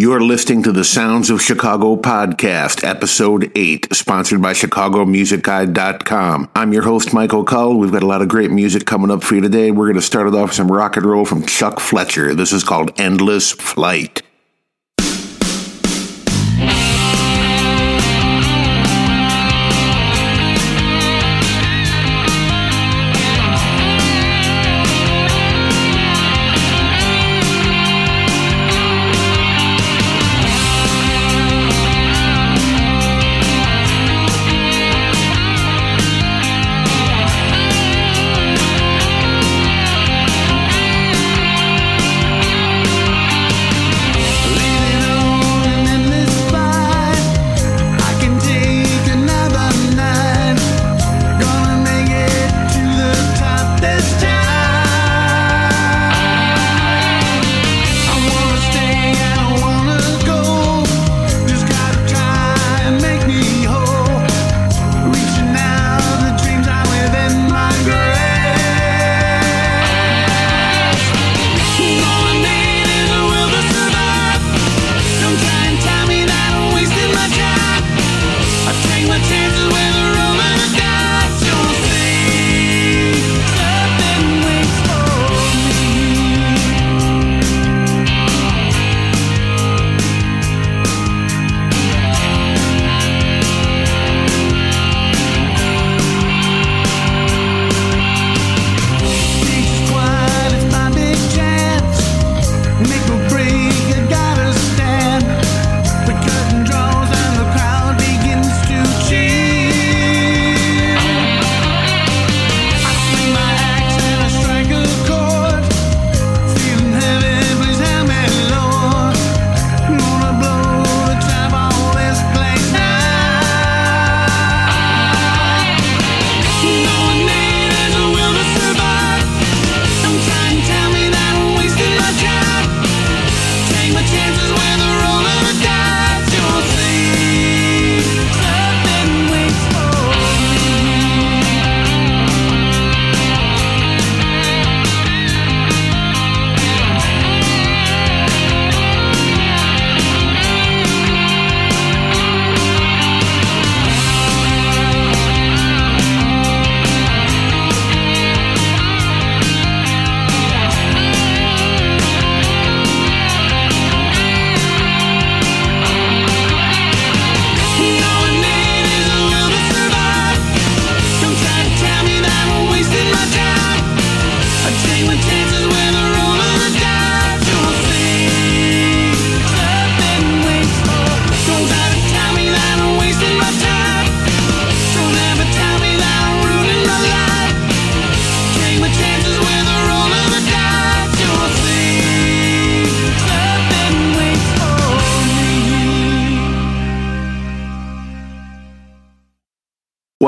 You're listening to the Sounds of Chicago podcast, episode 8, sponsored by ChicagoMusicGuide.com. I'm your host, Mike O'Cull. We've got a lot of great music coming up for you today. We're going to start it off with some rock and roll from Chuck Fletcher. This is called Endless Flight.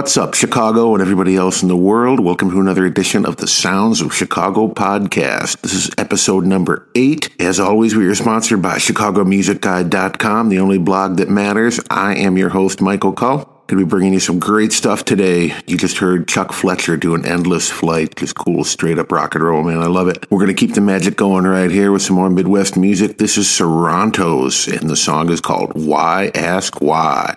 What's up, Chicago and everybody else in the world? Welcome to another edition of the Sounds of Chicago podcast. This is episode number eight. As always, we are sponsored by ChicagoMusicGuide.com, the only blog that matters. I am your host, Mike O'Cull. Gonna be bringing you some great stuff today. You just heard Chuck Fletcher do an endless flight. Just cool, straight up rock and roll, man. I love it. We're gonna keep the magic going right here with some more Midwest music. This is Sarantos, and the song is called Why Ask Why.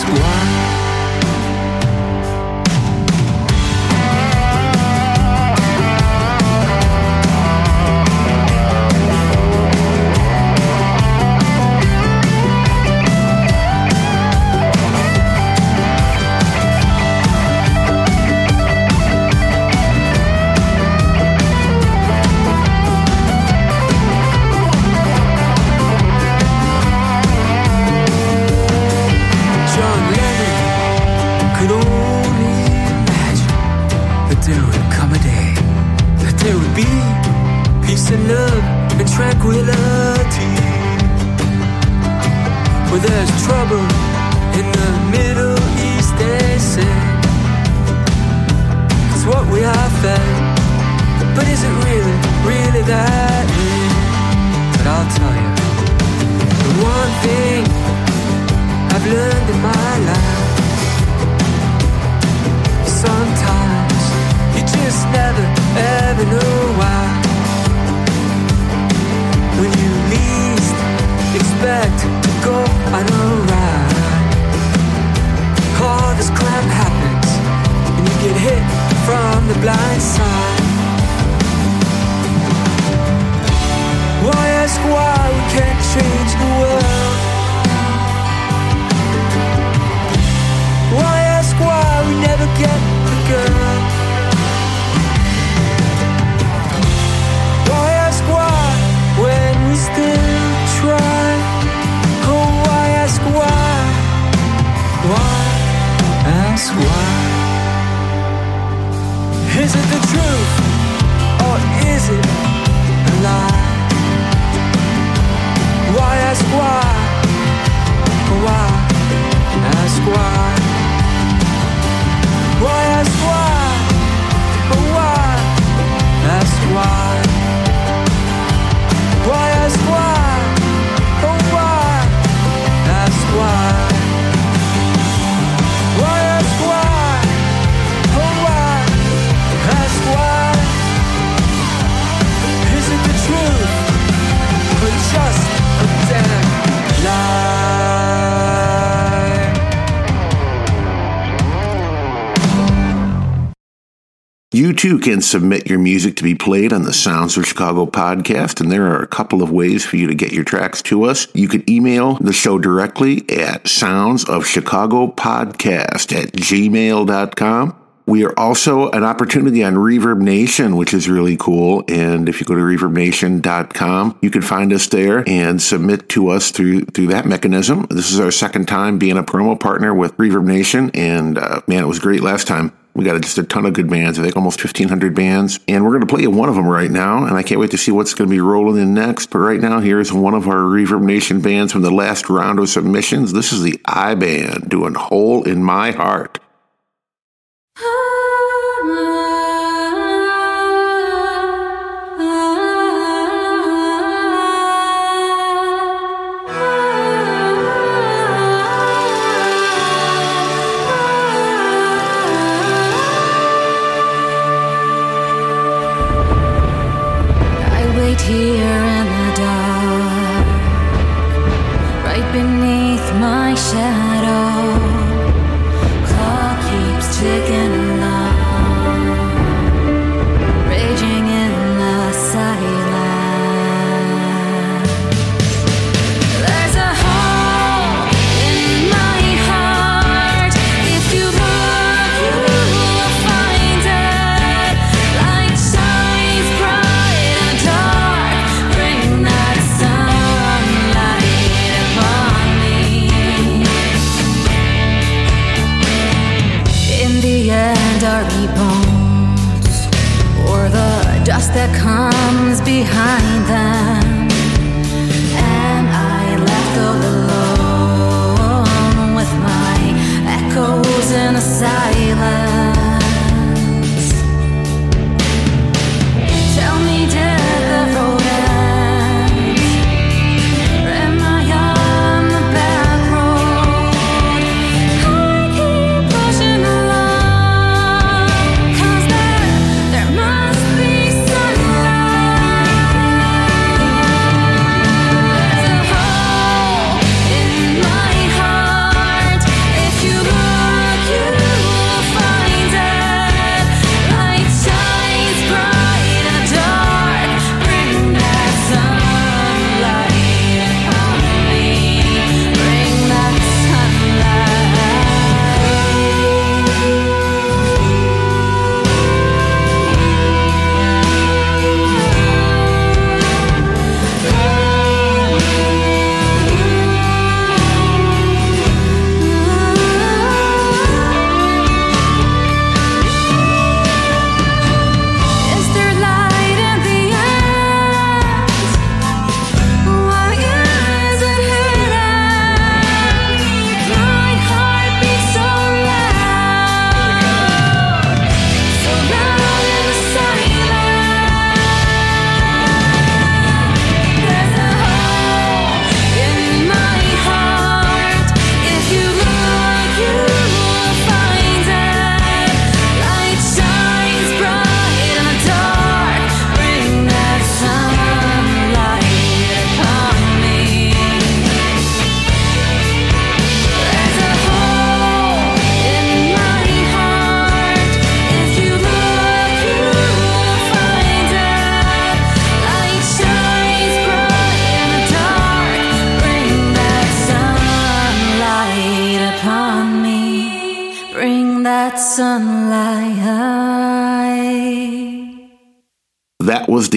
ask really, that way? But I'll tell you the one thing I've learned in my life. Sometimes you just never ever know why. When you least expect to go on a ride, all this crap happens and you get hit from the blind side. Why ask why we can't change the world? Why ask why we never get the girl? Too can submit your music to be played on the Sounds of Chicago podcast, and there are a couple of ways for you to get your tracks to us. You can email the show directly at sounds of Chicago podcast at gmail.com. We are also an opportunity on ReverbNation, which is really cool. And if you go to reverbnation.com, you can find us there and submit to us through through that mechanism. This is our second time being a promo partner with ReverbNation, and uh, man, it was great last time. We got just a ton of good bands. I think almost 1,500 bands. And we're going to play you one of them right now. And I can't wait to see what's going to be rolling in next. But right now, here's one of our ReverbNation bands from the last round of submissions. This is the iBand doing Hole in My Heart. Ah. love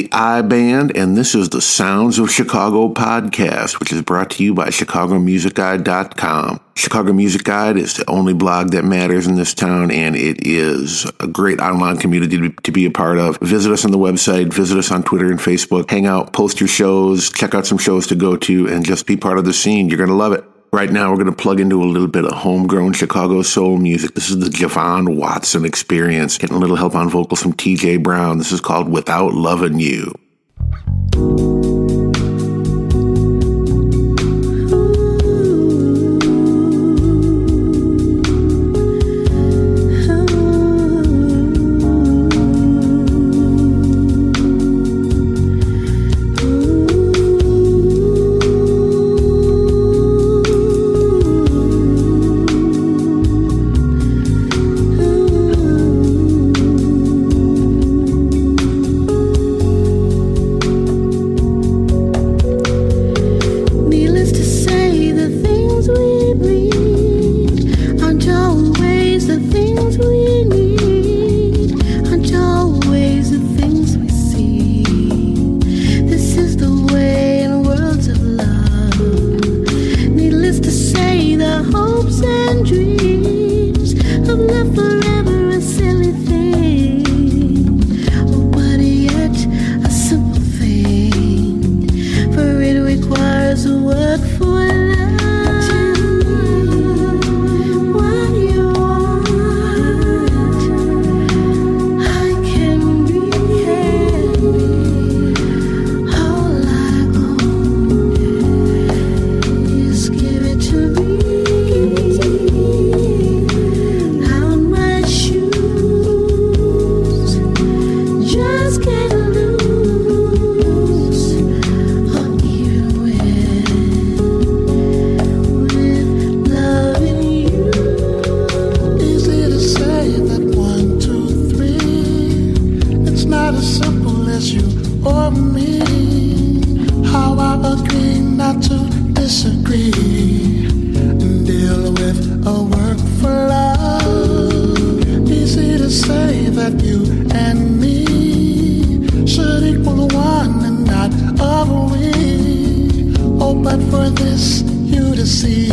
the iBand, and this is the Sounds of Chicago podcast, which is brought to you by ChicagoMusicGuide.com. Chicago Music Guide is the only blog that matters in this town, and it is a great online community to be, to be a part of. Visit us on the website, visit us on Twitter and Facebook, hang out, post your shows, check out some shows to go to, and just be part of the scene. You're going to love it. Right now, we're going to plug into a little bit of homegrown Chicago soul music. This is the Javon Watson experience, getting a little help on vocals from TJ Brown. This is called Without Loving You. For this you to see.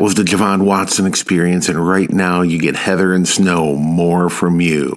That was the Javon Watson experience, and right now you get Heather and Snow, more from you.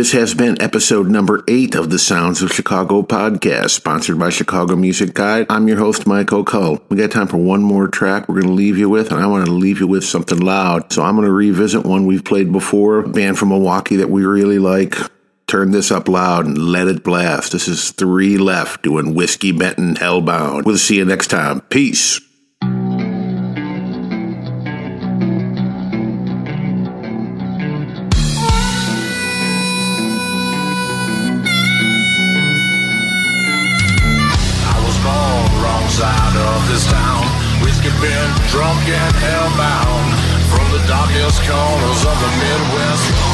This has been episode number eight of the Sounds of Chicago podcast, sponsored by Chicago Music Guide. I'm your host, Mike O'Cull. We got time for one more track we're going to leave you with, and I want to leave you with something loud. So I'm going to revisit one we've played before, a band from Milwaukee that we really like. Turn this up loud and let it blast. This is Three Left doing Whiskey Bent and Hellbound. We'll see you next time. Peace. this town. Whiskey been drunk and hellbound from the darkest corners of the Midwest.